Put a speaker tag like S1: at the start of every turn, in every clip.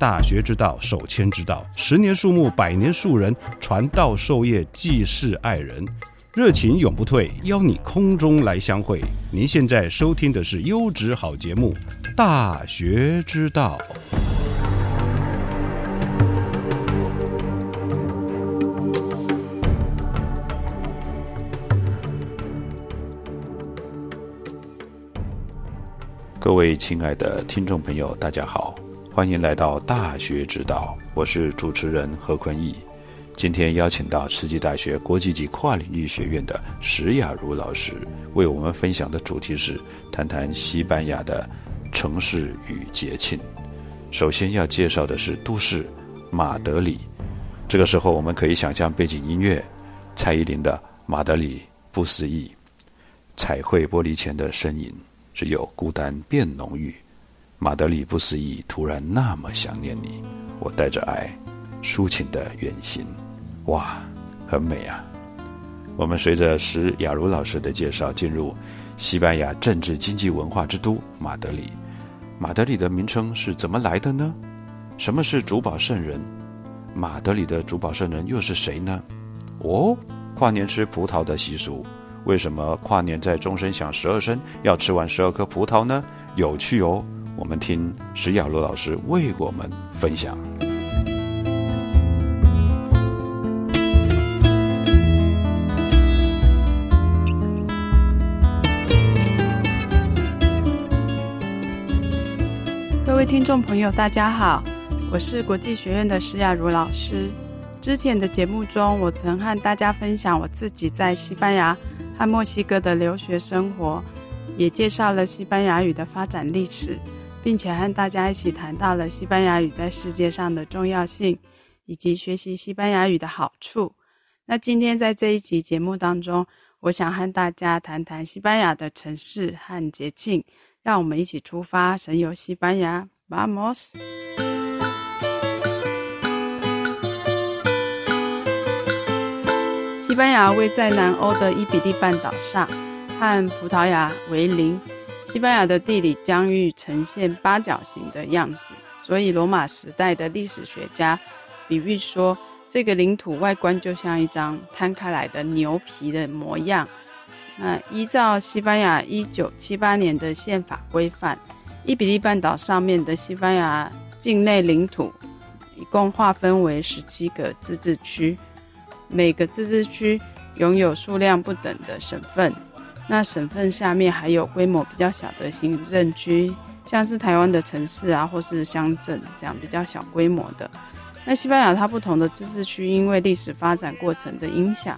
S1: 大学之道，守谦之道。十年树木，百年树人，传道授业，济世爱人，热情永不退。邀你空中来相会。您现在收听的是优质好节目《大学之道》。各位亲爱的听众朋友，大家好。欢迎来到大学之道，我是主持人何坤义。今天邀请到慈济大学国际级跨领域学院的石雅茹老师，为我们分享的主题是谈谈西班牙的城市与节庆。首先要介绍的是都市马德里。这个时候，我们可以想象背景音乐蔡依林的《马德里不思议》，彩绘玻璃前的身影，只有孤单变浓郁。马德里不思议，突然那么想念你。我带着爱，抒情的远行，哇，很美啊！我们随着石雅茹老师的介绍，进入西班牙政治、经济、文化之都马德里。马德里的名称是怎么来的呢？什么是主保圣人？马德里的主保圣人又是谁呢？哦，跨年吃葡萄的习俗。为什么跨年在钟声响十二声要吃完十二颗葡萄呢？有趣哦！我们听石雅茹老师为我们分享。
S2: 各位听众朋友，大家好，我是国际学院的石雅茹老师。之前的节目中，我曾和大家分享我自己在西班牙和墨西哥的留学生活，也介绍了西班牙语的发展历史。并且和大家一起谈到了西班牙语在世界上的重要性，以及学习西班牙语的好处。那今天在这一集节目当中，我想和大家谈谈西班牙的城市和节庆。让我们一起出发，神游西班牙，Vamos！西班牙位在南欧的伊比利半岛上，和葡萄牙为邻。西班牙的地理疆域呈现八角形的样子，所以罗马时代的历史学家比喻说，这个领土外观就像一张摊开来的牛皮的模样。那依照西班牙一九七八年的宪法规范，伊比利半岛上面的西班牙境内领土一共划分为十七个自治区，每个自治区拥有数量不等的省份。那省份下面还有规模比较小的行政区，像是台湾的城市啊，或是乡镇这样比较小规模的。那西班牙它不同的自治区，因为历史发展过程的影响，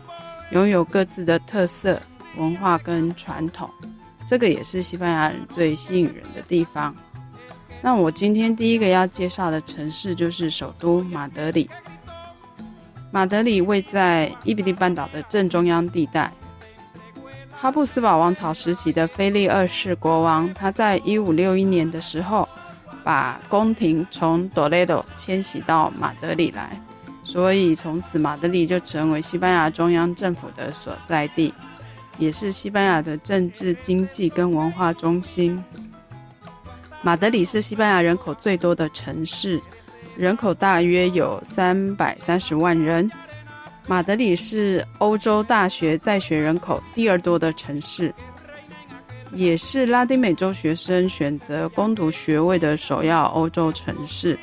S2: 拥有各自的特色文化跟传统，这个也是西班牙人最吸引人的地方。那我今天第一个要介绍的城市就是首都马德里。马德里位在伊比利半岛的正中央地带。哈布斯堡王朝时期的菲利二世国王，他在一五六一年的时候，把宫廷从多雷多迁徙到马德里来，所以从此马德里就成为西班牙中央政府的所在地，也是西班牙的政治、经济跟文化中心。马德里是西班牙人口最多的城市，人口大约有三百三十万人。马德里是欧洲大学在学人口第二多的城市，也是拉丁美洲学生选择攻读学位的首要欧洲城市。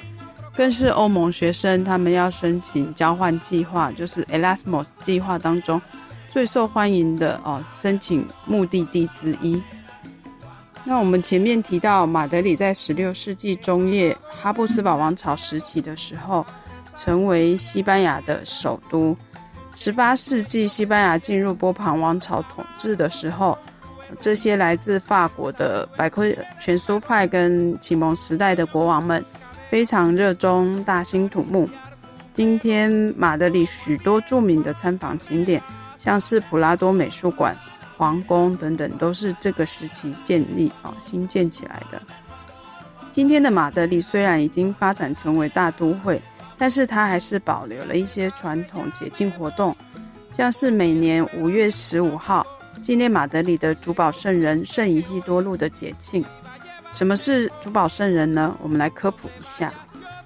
S2: 更是欧盟学生他们要申请交换计划，就是 Erasmus 计划当中最受欢迎的哦申请目的地之一。那我们前面提到，马德里在十六世纪中叶哈布斯堡王朝时期的时候，成为西班牙的首都。十八世纪西班牙进入波旁王朝统治的时候，这些来自法国的百科全书派跟启蒙时代的国王们，非常热衷大兴土木。今天马德里许多著名的参访景点，像是普拉多美术馆。皇宫等等都是这个时期建立啊新建起来的。今天的马德里虽然已经发展成为大都会，但是它还是保留了一些传统节庆活动，像是每年五月十五号纪念马德里的主保圣人圣伊西多禄的节庆。什么是主保圣人呢？我们来科普一下。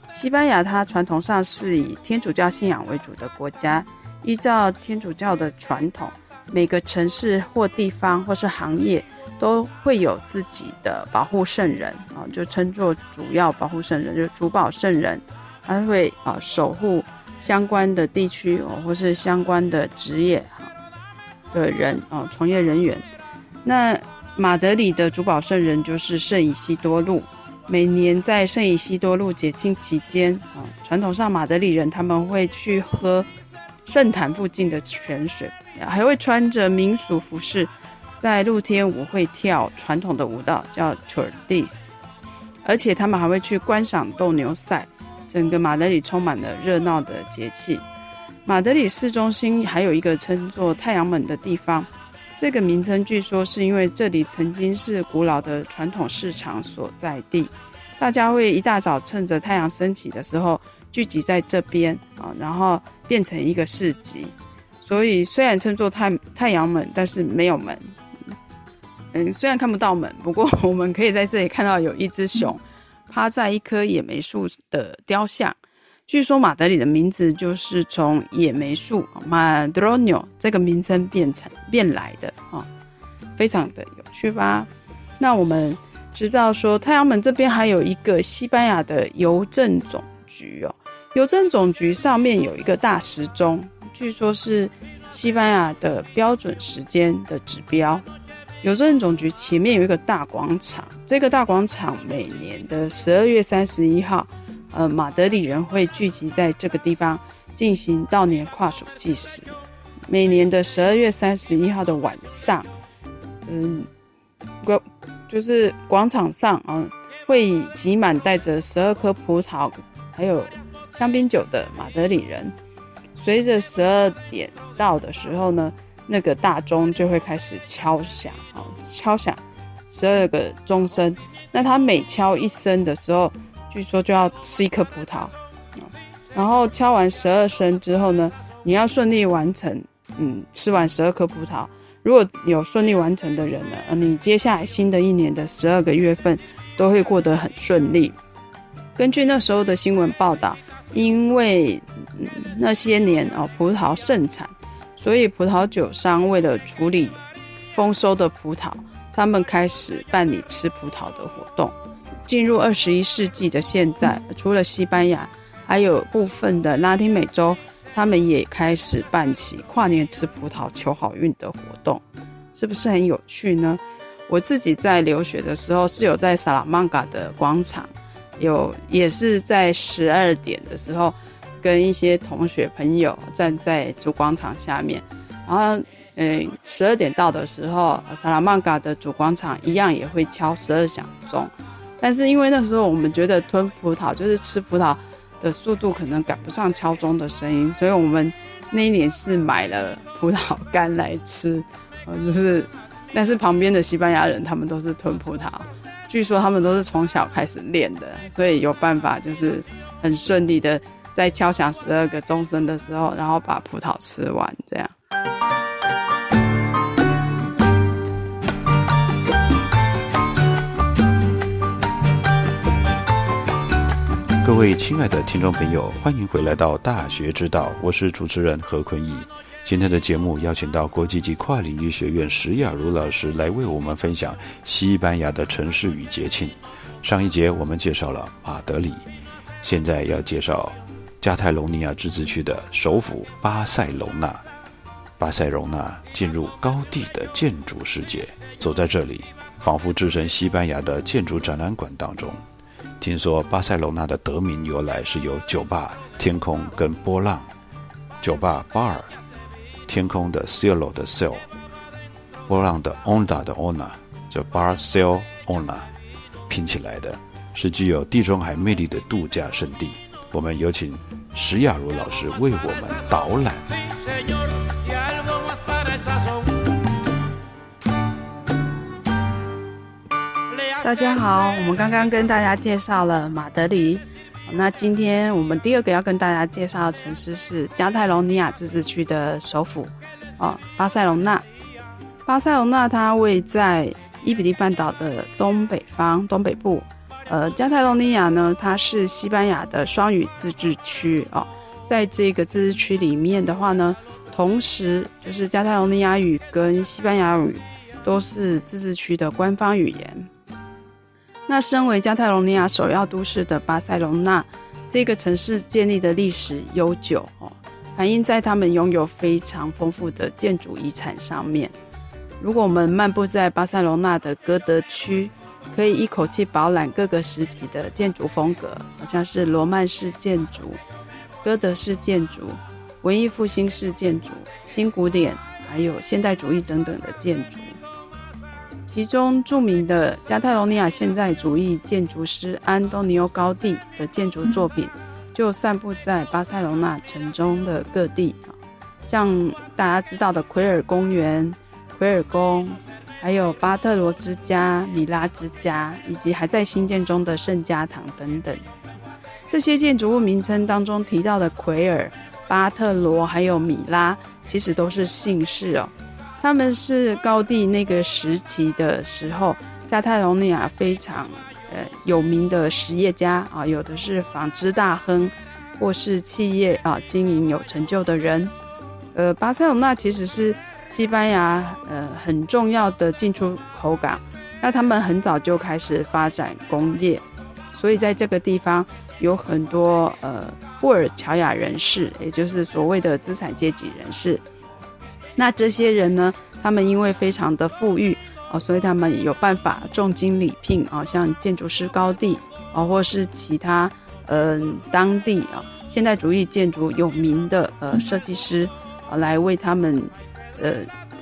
S2: 西班牙它传统上是以天主教信仰为主的国家，依照天主教的传统。每个城市或地方或是行业都会有自己的保护圣人啊，就称作主要保护圣人，就是主保圣人，他会啊守护相关的地区哦，或是相关的职业哈的人啊，从业人员。那马德里的主保圣人就是圣以西多禄。每年在圣以西多禄节庆期间啊，传统上马德里人他们会去喝圣坛附近的泉水。还会穿着民俗服饰，在露天舞会跳传统的舞蹈，叫 c h o r d i s 而且他们还会去观赏斗牛赛。整个马德里充满了热闹的节气。马德里市中心还有一个称作太阳门的地方，这个名称据说是因为这里曾经是古老的传统市场所在地，大家会一大早趁着太阳升起的时候聚集在这边啊，然后变成一个市集。所以虽然称作太太阳门，但是没有门。嗯，虽然看不到门，不过我们可以在这里看到有一只熊趴在一棵野莓树的雕像。据说马德里的名字就是从野莓树 Madrono 这个名称变成变来的啊，非常的有趣吧？那我们知道说太阳门这边还有一个西班牙的邮政总局哦，邮政总局上面有一个大时钟。据说是西班牙的标准时间的指标。邮政总局前面有一个大广场，这个大广场每年的十二月三十一号，呃，马德里人会聚集在这个地方进行悼年跨数计时。每年的十二月三十一号的晚上，嗯，广就是广场上啊，会挤满带着十二颗葡萄还有香槟酒的马德里人。随着十二点到的时候呢，那个大钟就会开始敲响，哦，敲响十二个钟声。那他每敲一声的时候，据说就要吃一颗葡萄。然后敲完十二声之后呢，你要顺利完成，嗯，吃完十二颗葡萄。如果有顺利完成的人呢，你接下来新的一年的十二个月份都会过得很顺利。根据那时候的新闻报道。因为那些年哦，葡萄盛产，所以葡萄酒商为了处理丰收的葡萄，他们开始办理吃葡萄的活动。进入二十一世纪的现在，除了西班牙，还有部分的拉丁美洲，他们也开始办起跨年吃葡萄求好运的活动，是不是很有趣呢？我自己在留学的时候，是有在萨拉曼卡的广场。有也是在十二点的时候，跟一些同学朋友站在主广场下面，然后，嗯，十二点到的时候，萨拉曼卡的主广场一样也会敲十二响钟，但是因为那时候我们觉得吞葡萄就是吃葡萄的速度可能赶不上敲钟的声音，所以我们那一年是买了葡萄干来吃，就是，但是旁边的西班牙人他们都是吞葡萄。据说他们都是从小开始练的，所以有办法就是很顺利的在敲响十二个钟声的时候，然后把葡萄吃完。这样。
S1: 各位亲爱的听众朋友，欢迎回来到大学之道，我是主持人何坤义。今天的节目邀请到国际级跨领域学院石雅茹老师来为我们分享西班牙的城市与节庆。上一节我们介绍了马德里，现在要介绍加泰隆尼亚自治区的首府巴塞隆纳。巴塞隆纳进入高地的建筑世界，走在这里，仿佛置身西班牙的建筑展览馆当中。听说巴塞隆纳的得名由来是由酒吧、天空跟波浪。酒吧 bar，天空的 cielo 的 （cel） 波浪的 onda 的 ona，就 bar ciel ona 拼起来的，是具有地中海魅力的度假胜地。我们有请石雅茹老师为我们导览。
S2: 大家好，我们刚刚跟大家介绍了马德里。那今天我们第二个要跟大家介绍的城市是加泰隆尼亚自治区的首府，哦，巴塞隆纳。巴塞隆纳它位在伊比利半岛的东北方、东北部。呃，加泰隆尼亚呢，它是西班牙的双语自治区哦。在这个自治区里面的话呢，同时就是加泰隆尼亚语跟西班牙语都是自治区的官方语言。那身为加泰隆尼亚首要都市的巴塞隆纳，这个城市建立的历史悠久哦，反映在他们拥有非常丰富的建筑遗产上面。如果我们漫步在巴塞隆纳的歌德区，可以一口气饱览各个时期的建筑风格，好像是罗曼式建筑、哥德式建筑、文艺复兴式建筑、新古典，还有现代主义等等的建筑。其中著名的加泰罗尼亚现代主义建筑师安东尼奥·高地的建筑作品，就散布在巴塞罗那城中的各地，像大家知道的奎尔公园、奎尔宫，还有巴特罗之家、米拉之家，以及还在新建中的圣家堂等等。这些建筑物名称当中提到的奎尔、巴特罗还有米拉，其实都是姓氏哦。他们是高地那个时期的时候，加泰隆尼亚非常呃有名的实业家啊，有的是纺织大亨，或是企业啊经营有成就的人。呃，巴塞隆那其实是西班牙呃很重要的进出口港，那他们很早就开始发展工业，所以在这个地方有很多呃布尔乔亚人士，也就是所谓的资产阶级人士。那这些人呢？他们因为非常的富裕哦，所以他们有办法重金礼聘啊，像建筑师高地啊，或是其他嗯当地啊现代主义建筑有名的呃设计师啊，来为他们呃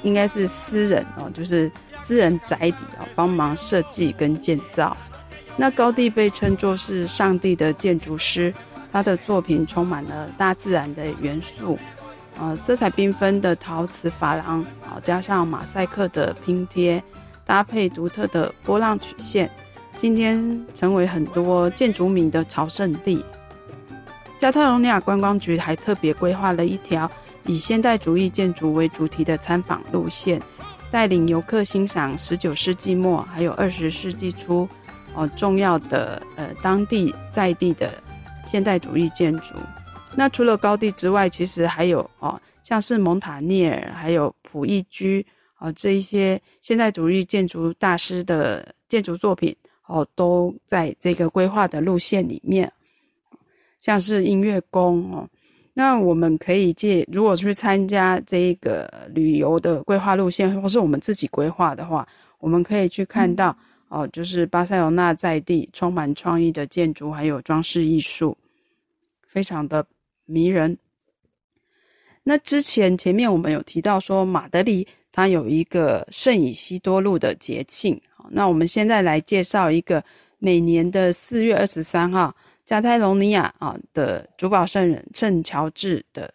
S2: 应该是私人哦，就是私人宅邸啊，帮忙设计跟建造。那高地被称作是上帝的建筑师，他的作品充满了大自然的元素。呃，色彩缤纷的陶瓷珐琅，啊，加上马赛克的拼贴，搭配独特的波浪曲线，今天成为很多建筑迷的朝圣地。加泰隆尼亚观光局还特别规划了一条以现代主义建筑为主题的参访路线，带领游客欣赏十九世纪末还有二十世纪初哦重要的呃当地在地的现代主义建筑。那除了高地之外，其实还有哦，像是蒙塔涅尔，还有普义居哦，这一些现代主义建筑大师的建筑作品哦，都在这个规划的路线里面。像是音乐宫哦，那我们可以借，如果去参加这一个旅游的规划路线，或是我们自己规划的话，我们可以去看到哦，就是巴塞罗那在地充满创意的建筑，还有装饰艺术，非常的。迷人。那之前前面我们有提到说，马德里它有一个圣以西多路的节庆。那我们现在来介绍一个每年的四月二十三号，加泰隆尼亚啊的主保圣人圣乔治的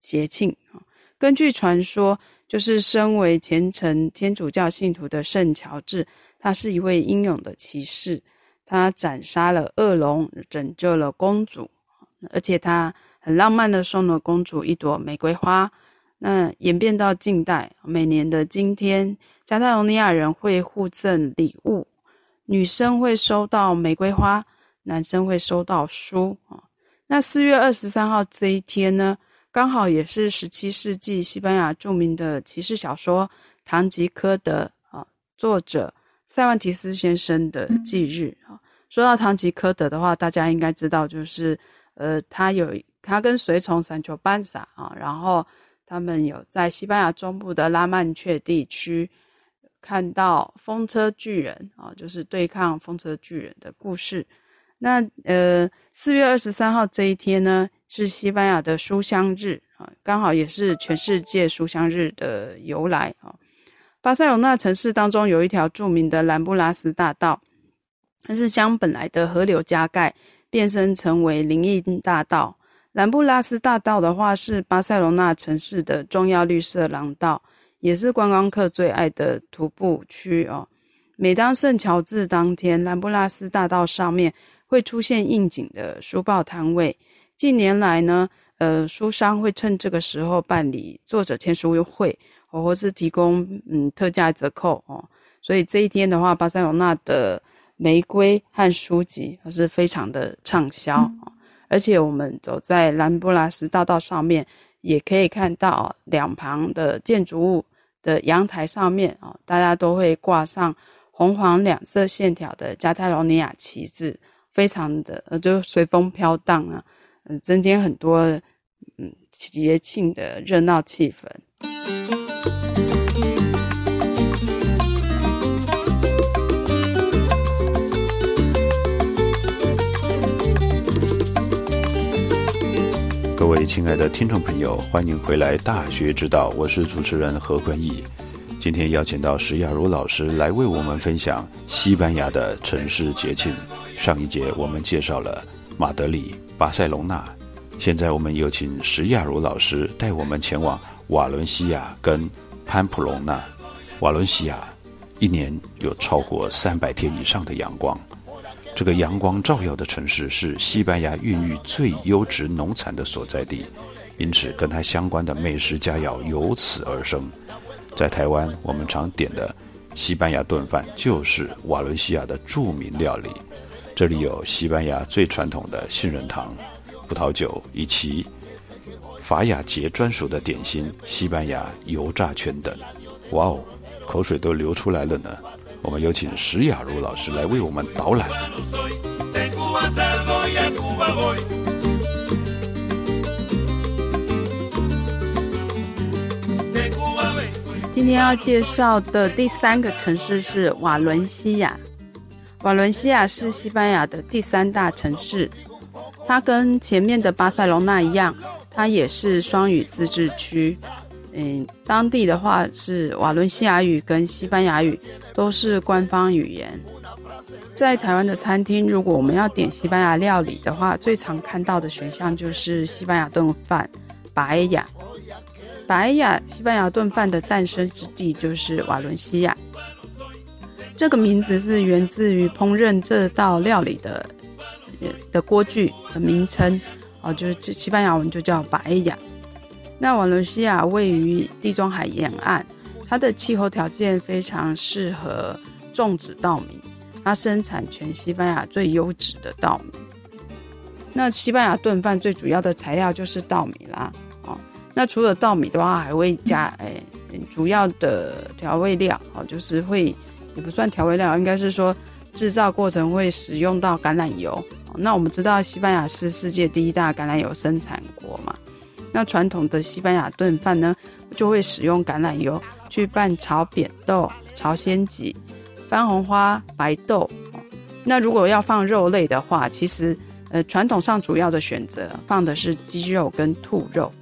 S2: 节庆。根据传说，就是身为虔诚天主教信徒的圣乔治，他是一位英勇的骑士，他斩杀了恶龙，拯救了公主，而且他。很浪漫的送了公主一朵玫瑰花。那演变到近代，每年的今天，加泰隆尼亚人会互赠礼物，女生会收到玫瑰花，男生会收到书啊。那四月二十三号这一天呢，刚好也是十七世纪西班牙著名的骑士小说《堂吉诃德》啊作者塞万提斯先生的忌日啊。说到堂吉诃德的话，大家应该知道，就是呃，他有他跟随从散丘班萨啊，然后他们有在西班牙中部的拉曼却地区看到风车巨人啊，就是对抗风车巨人的故事。那呃，四月二十三号这一天呢，是西班牙的书香日啊，刚好也是全世界书香日的由来啊。巴塞罗那城市当中有一条著名的兰布拉斯大道，它是将本来的河流加盖，变身成为林荫大道。兰布拉斯大道的话，是巴塞罗那城市的重要绿色廊道，也是观光客最爱的徒步区哦。每当圣乔治当天，兰布拉斯大道上面会出现应景的书报摊位。近年来呢，呃，书商会趁这个时候办理作者签书会。或是提供嗯特价折扣哦，所以这一天的话，巴塞罗那的玫瑰和书籍还是非常的畅销而且我们走在兰布拉斯大道上面，也可以看到两旁的建筑物的阳台上面啊，大家都会挂上红黄两色线条的加泰罗尼亚旗帜，非常的呃就随风飘荡啊，嗯，增添很多嗯节庆的热闹气氛。
S1: 各位亲爱的听众朋友，欢迎回来《大学之道》，我是主持人何坤义。今天邀请到石雅茹老师来为我们分享西班牙的城市节庆。上一节我们介绍了马德里、巴塞隆纳，现在我们有请石亚茹老师带我们前往瓦伦西亚跟潘普隆纳。瓦伦西亚一年有超过三百天以上的阳光。这个阳光照耀的城市是西班牙孕育最优质农产的所在地，因此跟它相关的美食佳肴由此而生。在台湾，我们常点的西班牙炖饭就是瓦伦西亚的著名料理。这里有西班牙最传统的杏仁糖、葡萄酒以及法雅节专属的点心——西班牙油炸圈等。哇哦，口水都流出来了呢！我们有请石雅茹老师来为我们导览。
S2: 今天要介绍的第三个城市是瓦伦西亚。瓦伦西亚是西班牙的第三大城市，它跟前面的巴塞隆纳一样，它也是双语自治区。嗯，当地的话是瓦伦西亚语跟西班牙语都是官方语言。在台湾的餐厅，如果我们要点西班牙料理的话，最常看到的选项就是西班牙炖饭——白雅。白雅西班牙炖饭的诞生之地就是瓦伦西亚。这个名字是源自于烹饪这道料理的的锅具的名称哦，就是西班牙文就叫巴埃亚。那瓦伦西亚位于地中海沿岸，它的气候条件非常适合种植稻米，它生产全西班牙最优质的稻米。那西班牙炖饭最主要的材料就是稻米啦，哦，那除了稻米的话，还会加诶主要的调味料，哦，就是会也不算调味料，应该是说制造过程会使用到橄榄油。那我们知道西班牙是世界第一大橄榄油生产国嘛。那传统的西班牙炖饭呢，就会使用橄榄油去拌炒扁豆、炒鲜鸡、番红花、白豆。那如果要放肉类的话，其实呃传统上主要的选择放的是鸡肉跟兔肉。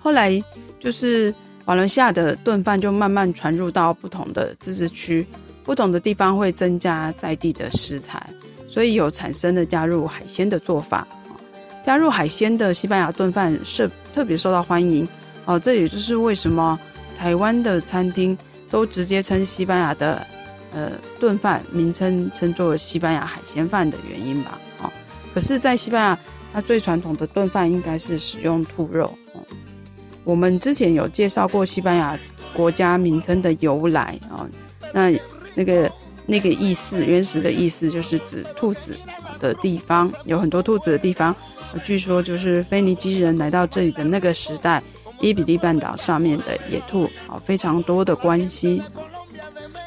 S2: 后来就是瓦伦西亚的炖饭就慢慢传入到不同的自治区，不同的地方会增加在地的食材，所以有产生的加入海鲜的做法。加入海鲜的西班牙炖饭是特别受到欢迎哦，这也就是为什么台湾的餐厅都直接称西班牙的呃炖饭名称称作西班牙海鲜饭的原因吧。哦，可是，在西班牙，它最传统的炖饭应该是使用兔肉。哦，我们之前有介绍过西班牙国家名称的由来啊，那那个那个意思，原始的意思就是指兔子的地方，有很多兔子的地方。据说就是腓尼基人来到这里的那个时代，伊比利半岛上面的野兔啊非常多的关系。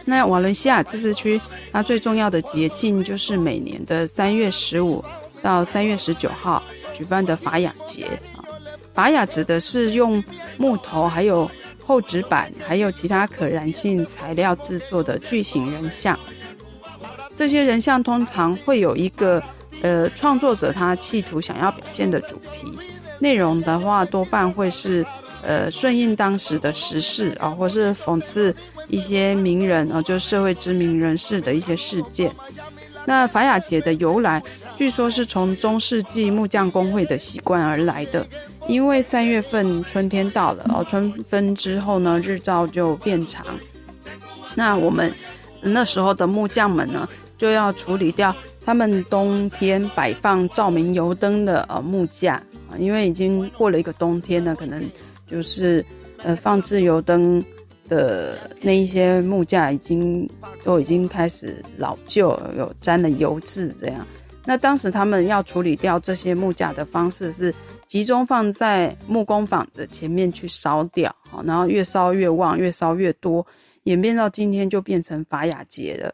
S2: 那瓦伦西亚自治区它最重要的节庆就是每年的三月十五到三月十九号举办的法雅节啊。法雅指的是用木头、还有厚纸板、还有其他可燃性材料制作的巨型人像。这些人像通常会有一个呃创作者他企图想要表现的主题，内容的话多半会是呃顺应当时的时事啊，或是讽刺一些名人啊，就社会知名人士的一些事件。那法雅节的由来，据说是从中世纪木匠工会的习惯而来的。因为三月份春天到了，哦，春分之后呢，日照就变长。那我们那时候的木匠们呢，就要处理掉他们冬天摆放照明油灯的呃木架，因为已经过了一个冬天了，可能就是呃放置油灯的那一些木架已经都已经开始老旧，有沾了油渍这样。那当时他们要处理掉这些木架的方式是。集中放在木工坊的前面去烧掉，好，然后越烧越旺，越烧越多，演变到今天就变成法雅节了。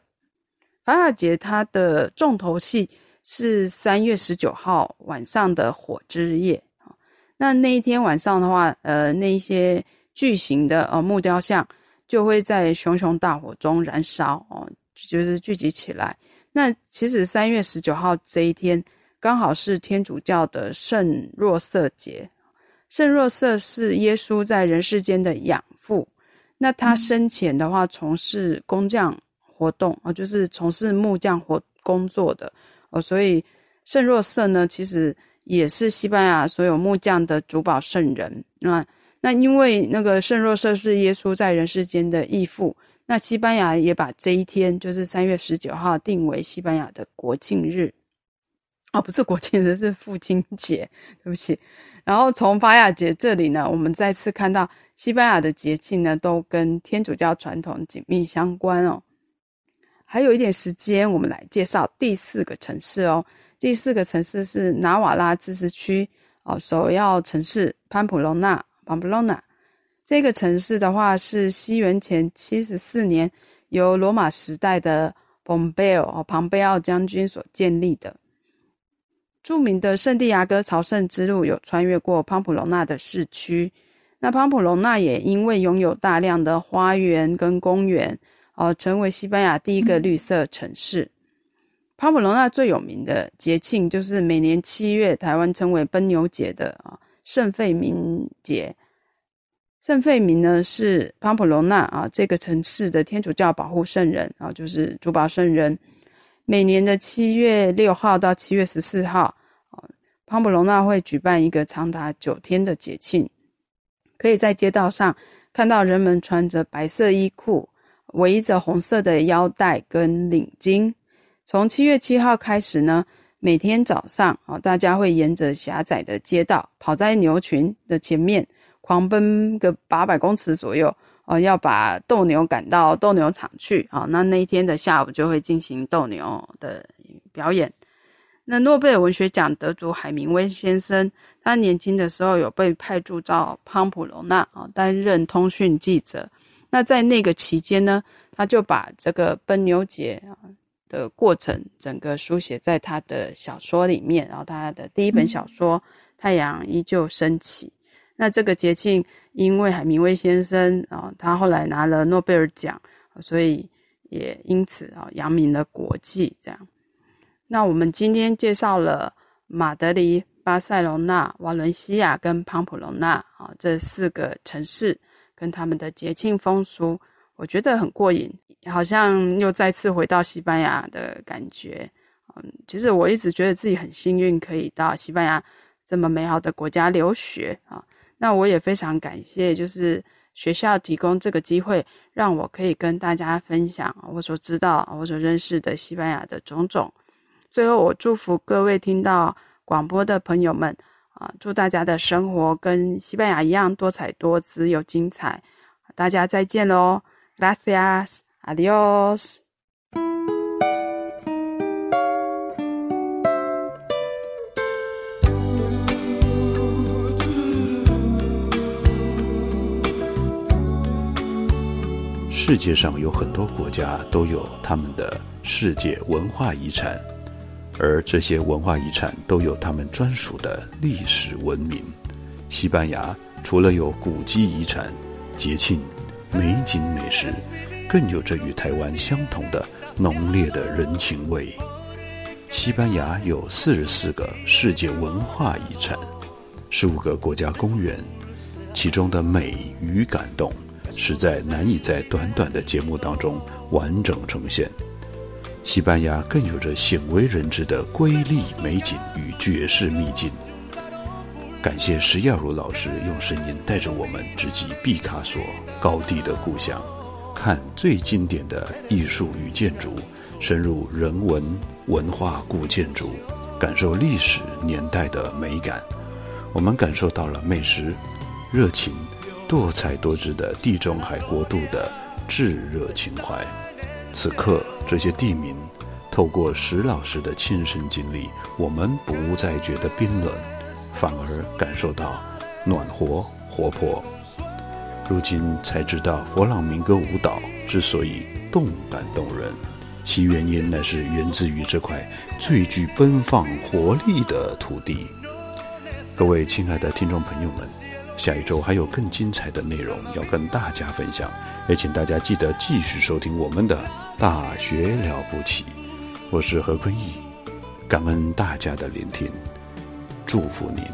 S2: 法雅节它的重头戏是三月十九号晚上的火之夜，那那一天晚上的话，呃，那一些巨型的呃木雕像就会在熊熊大火中燃烧，哦，就是聚集起来。那其实三月十九号这一天。刚好是天主教的圣若瑟节，圣若瑟是耶稣在人世间的养父。那他生前的话，从事工匠活动啊，就是从事木匠活工作的哦，所以圣若瑟呢，其实也是西班牙所有木匠的主保圣人。那那因为那个圣若瑟是耶稣在人世间的义父，那西班牙也把这一天，就是三月十九号，定为西班牙的国庆日。哦，不是国庆日，是父亲节，对不起。然后从法雅节这里呢，我们再次看到西班牙的节庆呢，都跟天主教传统紧密相关哦。还有一点时间，我们来介绍第四个城市哦。第四个城市是纳瓦拉自治区哦，首要城市潘普隆纳 （Pamplona）。这个城市的话，是西元前七十四年由罗马时代的蓬贝奥哦庞贝奥将军所建立的。著名的圣地亚哥朝圣之路有穿越过庞普隆纳的市区，那庞普隆纳也因为拥有大量的花园跟公园，哦，成为西班牙第一个绿色城市。庞普隆纳最有名的节庆就是每年七月，台湾称为奔牛节的啊圣费明节。圣费明呢是庞普隆纳啊这个城市的天主教保护圣人啊，就是主保圣人。每年的七月六号到七月十四号，哦，庞普隆纳会举办一个长达九天的节庆，可以在街道上看到人们穿着白色衣裤，围着红色的腰带跟领巾。从七月七号开始呢，每天早上，哦，大家会沿着狭窄的街道，跑在牛群的前面，狂奔个八百公尺左右。哦，要把斗牛赶到斗牛场去啊！那那一天的下午就会进行斗牛的表演。那诺贝尔文学奖得主海明威先生，他年轻的时候有被派驻到潘普隆纳啊，担任通讯记者。那在那个期间呢，他就把这个奔牛节啊的过程整个书写在他的小说里面。然后他的第一本小说《太阳依旧升起》。那这个节庆，因为海明威先生啊，他后来拿了诺贝尔奖，所以也因此啊扬名了国际。这样，那我们今天介绍了马德里、巴塞隆纳、瓦伦西亚跟庞普隆纳啊这四个城市跟他们的节庆风俗，我觉得很过瘾，好像又再次回到西班牙的感觉。嗯，其实我一直觉得自己很幸运，可以到西班牙这么美好的国家留学啊。那我也非常感谢，就是学校提供这个机会，让我可以跟大家分享我所知道、我所认识的西班牙的种种。最后，我祝福各位听到广播的朋友们啊，祝大家的生活跟西班牙一样多彩多姿又精彩。大家再见喽，Gracias，Adios。
S1: 世界上有很多国家都有他们的世界文化遗产，而这些文化遗产都有他们专属的历史文明。西班牙除了有古迹遗产、节庆、美景美食，更有着与台湾相同的浓烈的人情味。西班牙有四十四个世界文化遗产，十五个国家公园，其中的美与感动。实在难以在短短的节目当中完整呈现。西班牙更有着鲜为人知的瑰丽美景与绝世秘境。感谢石耀如老师用声音带着我们直击毕卡索高地的故乡，看最经典的艺术与建筑，深入人文文化古建筑，感受历史年代的美感。我们感受到了美食、热情。多彩多姿的地中海国度的炙热情怀，此刻这些地名透过石老师的亲身经历，我们不再觉得冰冷，反而感受到暖和活泼。如今才知道，佛朗明哥舞蹈之所以动感动人，其原因乃是源自于这块最具奔放活力的土地。各位亲爱的听众朋友们。下一周还有更精彩的内容要跟大家分享，也请大家记得继续收听我们的大学了不起。我是何坤义，感恩大家的聆听，祝福您。